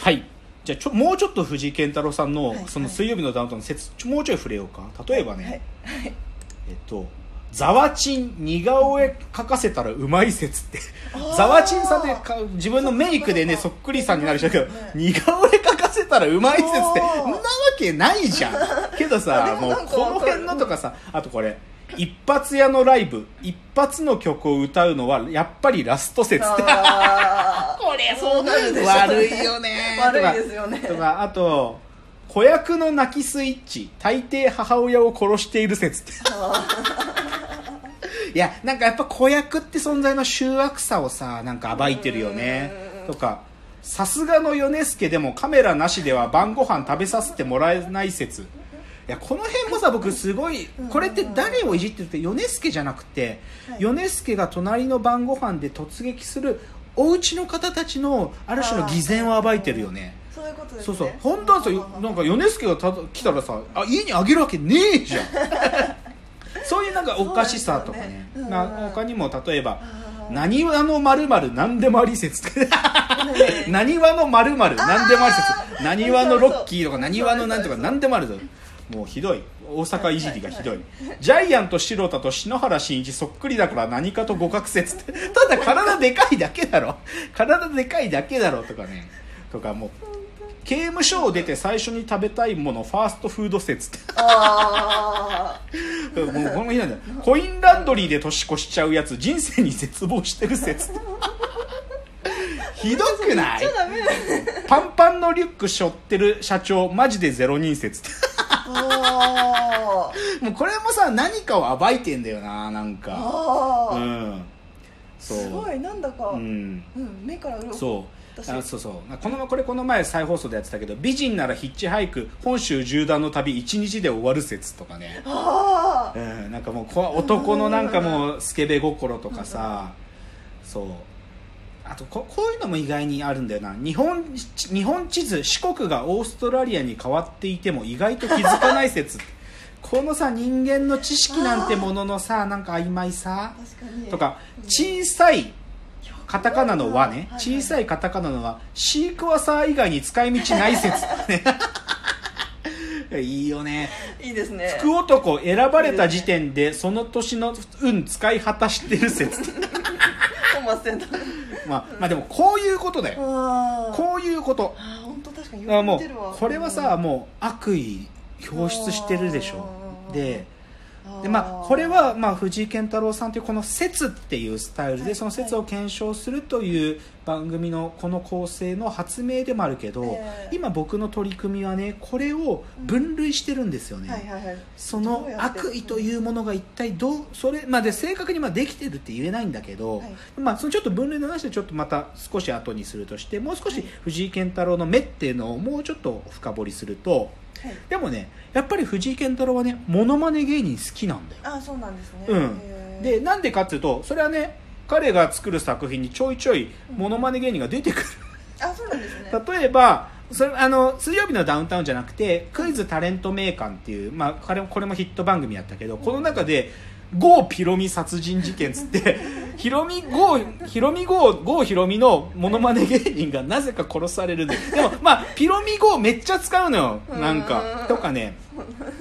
はい。じゃあちょもうちょっと藤井健太郎さんの、はいその水曜日のダウンタウンの説もうちょい触れようか。例えばね、はい。えっとザワチン似顔絵描かせたらうまい説って。ー。ザワチンさんでか自分のメイクでねそっくりさんになる人だけど、ね似顔絵描かせたらうまい。説ってんなわけないじゃんけどさでももうこの辺のとかさあとこれ一発屋のライブ一発の曲を歌うのはやっぱりラスト説。これそうなるでしょ。うね。悪いよね。悪いですよね。とかあと子役の泣きスイッチ大抵母親を殺している説。って いやなんかやっぱ子役って存在の醜悪さをさなんか暴いてるよね。とかさすがの米助でもカメラなしでは晩ご飯食べさせてもらえない説。いやこの辺もさ僕すごいこれって誰をいじってるって米助じゃなくてはい。米助が隣の晩ご飯で突撃するお家の方たちのある種の偽善を暴いてるよね。そういうことですね。そうそう。本当はさなんか米助がた来たらさあ家にあげるわけねえじゃん。そういうなんかおかしさとかね。ねまあうん。他にも例えば「あーなにわのまるまるなんでもあり説」なにわのまるまるなんでもあり説。なにわのロッキーとかなにわのなんとかなんでもあるぞもうひどい。大阪いじりがひどい。ジャイアント白田と篠原慎一そっくりだから何かと互角説って。ただ体でかいだけだろ。体でかいだけだろとかね。とかもう刑務所を出て最初に食べたいものファーストフード説って。あ もうこの日なんだ。よコインランドリーで年越しちゃうやつ人生に絶望してる説ひどくない？パンパンのリュック背負ってる社長マジでゼロ人説あー もうこれもさ何かを暴いてんだよななんか。うあー。ん。そう。すごいなんだか。ううんん目から鱗。そう。私。あそうそう。このこれこの前再放送でやってたけど美人ならヒッチハイク本州縦断の旅1日で終わる説とかね。あうん、なんかもうこ男のなんかもうスケベ心とかさ。そうあとここういうのも意外にあるんだよな。日本日本地図四国がオーストラリアに変わっていても意外と気づかない説。このさ人間の知識なんてもののさなんか曖昧さ。とか小さいカタカナの和ね。はい小さいカタカナの和。シークワーサー以外に使い道ない説。ね いいよね。いいですね。福男選ばれた時点でその年の運使い果たしてる説。トマスセンターまあまあでもこういうことだよ。こういうこと。あー本当確かにてるわ。うこれはさもう悪意表出してるでしょ。ででまあこれはまあ藤井健太郎さんというこの「説」っていうスタイルはいでその説を検証するという番組のこの構成の発明でもあるけどええ。今僕の取り組みはねこれを分類してるんですよね、その悪意というものが一体どうそれまで正確にまあできてるって言えないんだけど、はい。まあそのちょっと分類の話でちょっとまた少し後にするとしてもう少しはい。藤井健太郎の目っていうのをもうちょっと深掘りするとはい。でもねやっぱり藤井健太郎はねモノマネ芸人好きなんだよ、あーそうなんですね。うん、でなんでかっていうとそれはね彼が作る作品にちょいちょいモノマネ芸人が出てくる、あそうなんですね。例えばそれあの水曜日のダウンタウンじゃなくてクイズタレント名鑑っていう、まあ、これこれもヒット番組やったけどこの中で郷ピロミ殺人事件っつってヒロミ郷ヒロミ郷郷ヒロミのモノマネ芸人がなぜか殺されるんででもまあピロミ郷めっちゃ使うのよなんかうんとかね。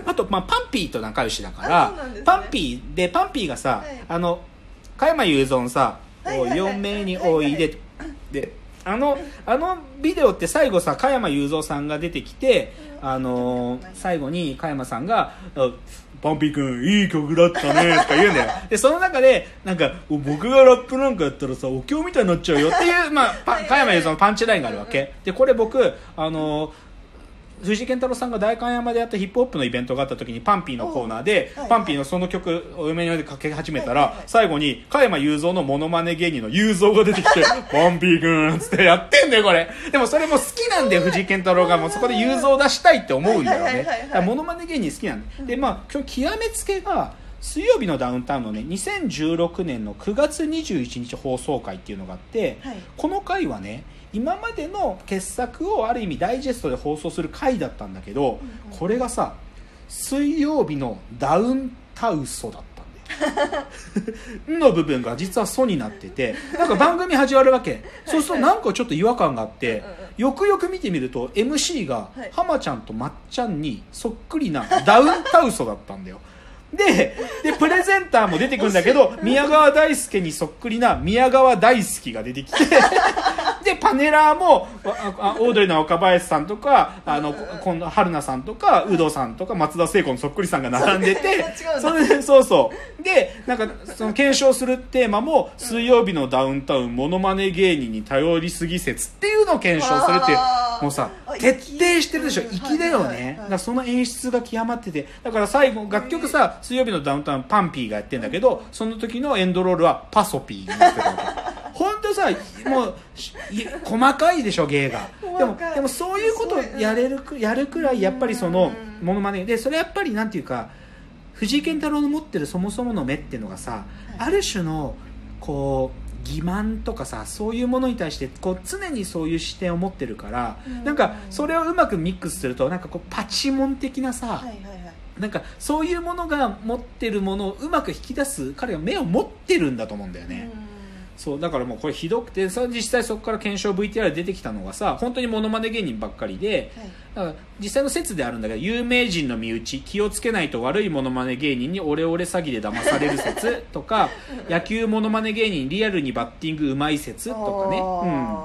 あと、まあ、パンピーと仲良しだかあら、ね。パンピーでパンピーがさ、はい。あの加山雄三さ「はいはいはい嫁においで」であのあのビデオって最後さ加山雄三さんが出てきて、あのー最後に加山さんが「あパンピー君いい曲だったね」とか言うんだよ。でその中でなんか「僕がラップなんかやったらさお経みたいになっちゃうよ」っていう、まあ、パ加山雄三のパンチラインがあるわけ。でこれ僕あのー藤井健太郎さんが代官山でやったヒップホップのイベントがあった時にパンピーのコーナーで、おはい。パンピーのその曲を嫁にかけ始めたら、はいはいはい。最後に加山雄三のモノマネ芸人の雄三が出てきて「パンピーくん」っつってやってんだよこれ。でもそれも好きなんだよ藤井健太郎がもうそこで雄三を出したいって思うんだよねモノマネ芸人好きなんだよでまあ今日極めつけが水曜日のダウンタウンのね2016年の9月21日放送回っていうのがあって、はい。この回はね今までの傑作をある意味ダイジェストで放送する回だったんだけど、うんうん。これがさ水曜日のダウンタウソだったんだよ。ん の部分が実はソになっててなんか番組始まるわけ。そうするとなんかちょっと違和感があってよくよく見てみると MC がはい。浜ちゃんとまっちゃんにそっくりなダウンタウソだったんだよ。ででプレゼンターも出てくるんだけど 宮川大輔にそっくりな宮川大輔が出てきてでパネラーもオードリーの若林さんとかあのこんな春菜さんとか有働さんとか松田聖子のそっくりさんが並んでて それでそうそう。でなんかその検証するテーマも「水曜日のダウンタウンモノマネ芸人に頼りすぎ説」っていうのを検証するっていうもうさあ徹底してるでしょ。粋粋だよね。だからその演出が極まってて。だから最後楽曲さ「水曜日のダウンタウン」パンピーがやってんだけどその時のエンドロールはパソピーになってた本当さもう細かいでしょ芸が。でもでもそういうことをやれるくやるくらいやっぱりそのものまね。でそれやっぱりなんていうか藤井健太郎の持ってるそもそもの目っていうのがさ、ある種のこう欺瞞とかさそういうものに対してこう常にそういう視点を持ってるから、うん。なんかそれをうまくミックスするとなんかこうパチモン的なさ、はいはいはい。なんかそういうものが持ってるものをうまく引き出す彼は目を持ってるんだと思うんだよね、そうだからもうこれひどくてさ実際そこから検証 VTR 出てきたのがさ本当にモノマネ芸人ばっかりではい。だから実際の説であるんだけど有名人の身内気をつけないと悪いモノマネ芸人にオレオレ詐欺で騙される説 とか野球モノマネ芸人リアルにバッティングうまい説とかね、うん、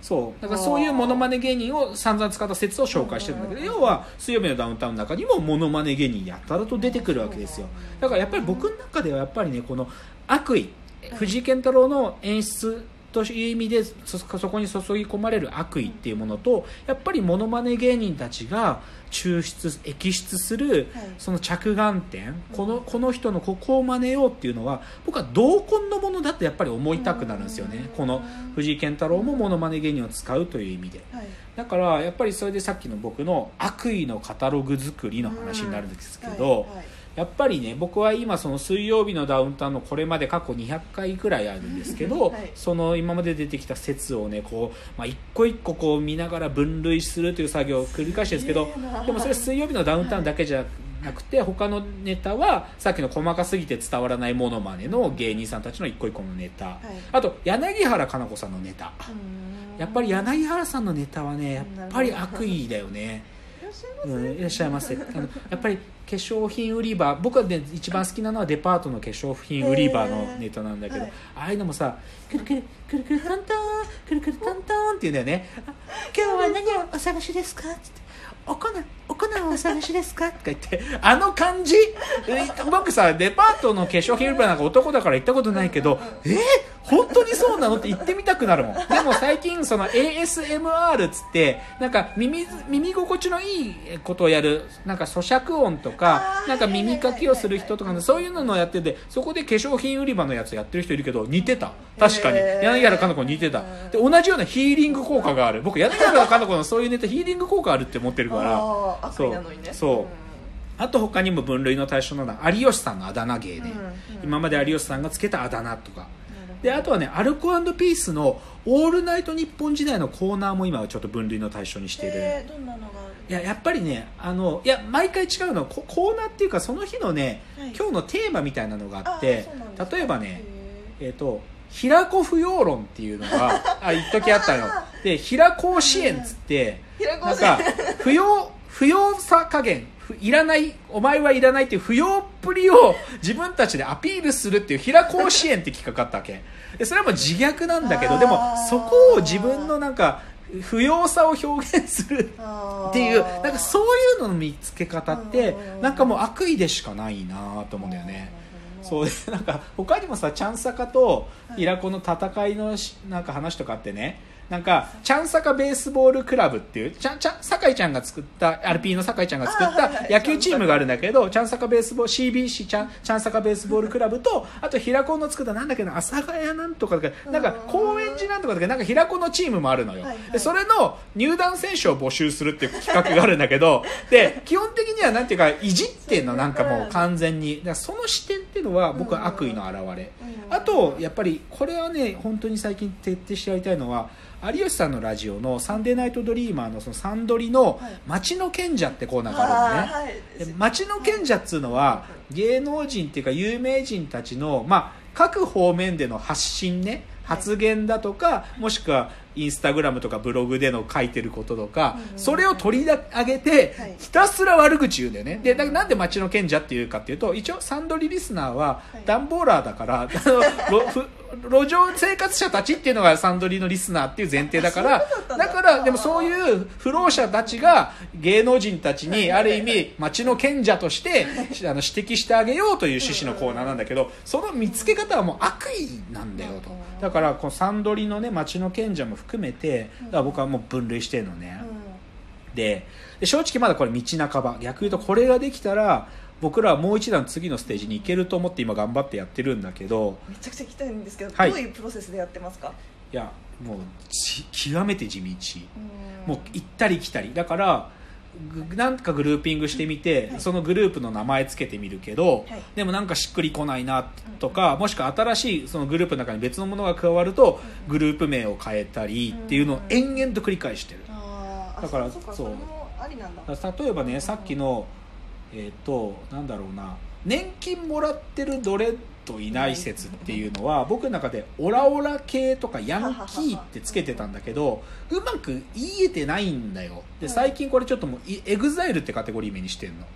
そう。だからそういうモノマネ芸人を散々使った説を紹介してるんだけどうん要は「水曜日のダウンタウン」の中にもモノマネ芸人やたらと出てくるわけですよ。だからやっぱり僕の中ではやっぱりねこの悪意藤井健太郎の演出という意味でそそこに注ぎ込まれる悪意っていうものとやっぱりモノマネ芸人たちが抽出摘出するはい。その着眼点このこの人のここを真似ようっていうのは僕は同梱のものだとやっぱり思いたくなるんですよね。この藤井健太郎もモノマネ芸人を使うという意味で。はい。だからやっぱりそれでさっきの僕の悪意のカタログ作りの話になるんですけど、はい。はいやっぱりね僕は今その水曜日のダウンタウンのこれまで過去200回ぐらいあるんですけど、はい。その今まで出てきた説をねこう、まあ、一個一個こう見ながら分類するという作業を繰り返してるんですけどでもそれ水曜日のダウンタウンだけじゃなくて他のネタはさっきの細かすぎて伝わらないモノマネの芸人さんたちの一個一個のネタ、い。あと柳原加奈子さんのネタ。うん。やっぱり柳原さんのネタはねやっぱり悪意だよね。いらっしゃいますうん、いらっしゃいませ。あのやっぱり化粧品売り場僕は、ね、一番好きなのはデパートの化粧品売り場のネタなんだけど、へーはい。ああいうのもさ「くるくるくるくるトントンくるくるトントン」って言うんだよね。あ「今日は何をお探しですか?」って言って「お粉お粉をお探しですか?」とか言ってあの感じ？え 僕さデパートの化粧品売り場なんか男だから行ったことないけどえ？ー本当にそうなの？って言ってみたくなるもん。でも最近その ASMR っつってなんか耳耳心地のいいことをやるなんか咀嚼音とかなんか耳かきをする人とかねそういうのをやっててそこで化粧品売り場のやつやってる人いるけど似てた。確かに。柳原加奈子に似てた。で同じようなヒーリング効果がある。僕柳原加奈子のそういうネタヒーリング効果あるって思ってるから。あー悪意なのにね。そう。あと他にも分類の対象なのは有吉さんのあだ名芸ね、うんうん。今まで有吉さんがつけたあだ名とか。であとはねアルコピースの「オールナイトニッポン」時代のコーナーも今はちょっと分類の対象にしている、えーどんなのがいややっぱりねあのいや毎回違うの。ココーナーっていうかその日のね、はい。今日のテーマみたいなのがあっあて例えばねへえっ、と平子不要論っていうのがあ一時あったの で平子支援っつってなんか不要不要さ加減ふいらないお前はいらないっていう不要っぷりを自分たちでアピールするっていう平子支援って企画があったわけ。でそれはもう自虐なんだけどでもそこを自分のなんか不要さを表現するっていうなんかそういうのの見つけ方ってうんなんかもう悪意でしかないなと思うんだよね。そうなんか他にもさチャンサカとイラコの戦いのしなんか話とかあってねなんかチャンサカベースボールクラブっていうちゃんちゃん酒井ちゃんが作った RP の酒井ちゃんが作った野球チームがあるんだけどチャンサカベースボール CBC チャンチャンサカベースボールクラブとあと平子の作ったなんだっけな阿佐ヶ谷なんとかだかなんか高円寺なんとかだけなんか平子のチームもあるのよ、でそれの入団選手を募集するっていう企画があるんだけどで基本的にはなんていうかいじってんのなんかもう完全に。その視点っていうのは僕は悪意の表れ、うん。あとやっぱりこれはね本当に最近徹底してやりたいのは有吉さんのラジオの「サンデーナイトドリーマー」のそのサンドリのはい「町の賢者」ってコーナーがあるのね、あーはい。で町の賢者っつうのは芸能人っていうか有名人たちの、まあ、各方面での発信ね発言だとかもしくはインスタグラムとかブログでの書いてることとかうんそれを取り上げてはい。ひたすら悪口言うんだよね。でなんで町の賢者っていうかっていうと一応サンドリリスナーははい。ダンボーラーだから、路上生活者たちっていうのがサンドリのリスナーっていう前提だからだからでもそういう不老者たちが芸能人たちにある意味町の賢者として あの指摘してあげようという趣旨のコーナーなんだけどその見つけ方はもう悪意なんだよと。だからこのサンドリのね町の賢者も含めてだから僕はもう分類してるのね。でで正直まだこれ道半ば。逆言うとこれができたら僕らはもう一段次のステージに行けると思って今頑張ってやってるんだけどめちゃくちゃ聞きたいんですけど、はい。どういうプロセスでやってますか？いやもうち極めて地道。うん。もう行ったり来たり。だからぐなんかグルーピングしてみて、はい。そのグループの名前つけてみるけど、はい。でもなんかしっくりこないなとか、もしくは新しいそのグループの中に別のものが加わると、グループ名を変えたりっていうのを延々と繰り返してる、あーあだからそう。例えばねさっきのえっ、となんだろうな。年金もらってるドレッドいない説っていうのは僕の中でオラオラ系とかヤンキーってつけてたんだけどうまく言えてないんだよ。で最近これちょっともういエグザイルってカテゴリー名にしてんの。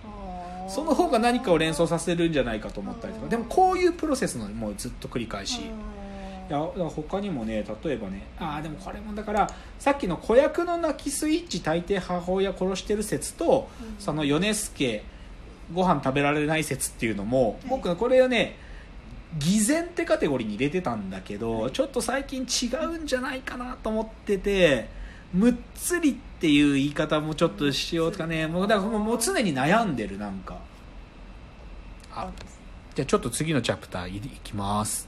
その方が何かを連想させるんじゃないかと思ったりとか。でもこういうプロセスのもうずっと繰り返し、いや他にもね例えばねああでもこれもだからさっきの子役の泣きスイッチ大抵母親殺してる説と、うん。その米助ご飯食べられない説っていうのも、はい。僕これをね偽善ってカテゴリーに入れてたんだけど、はい。ちょっと最近違うんじゃないかなと思っててむっつりっていう言い方もちょっとしようとかね。もうだからもう常に悩んでるなんか。あじゃあちょっと次のチャプターいいきます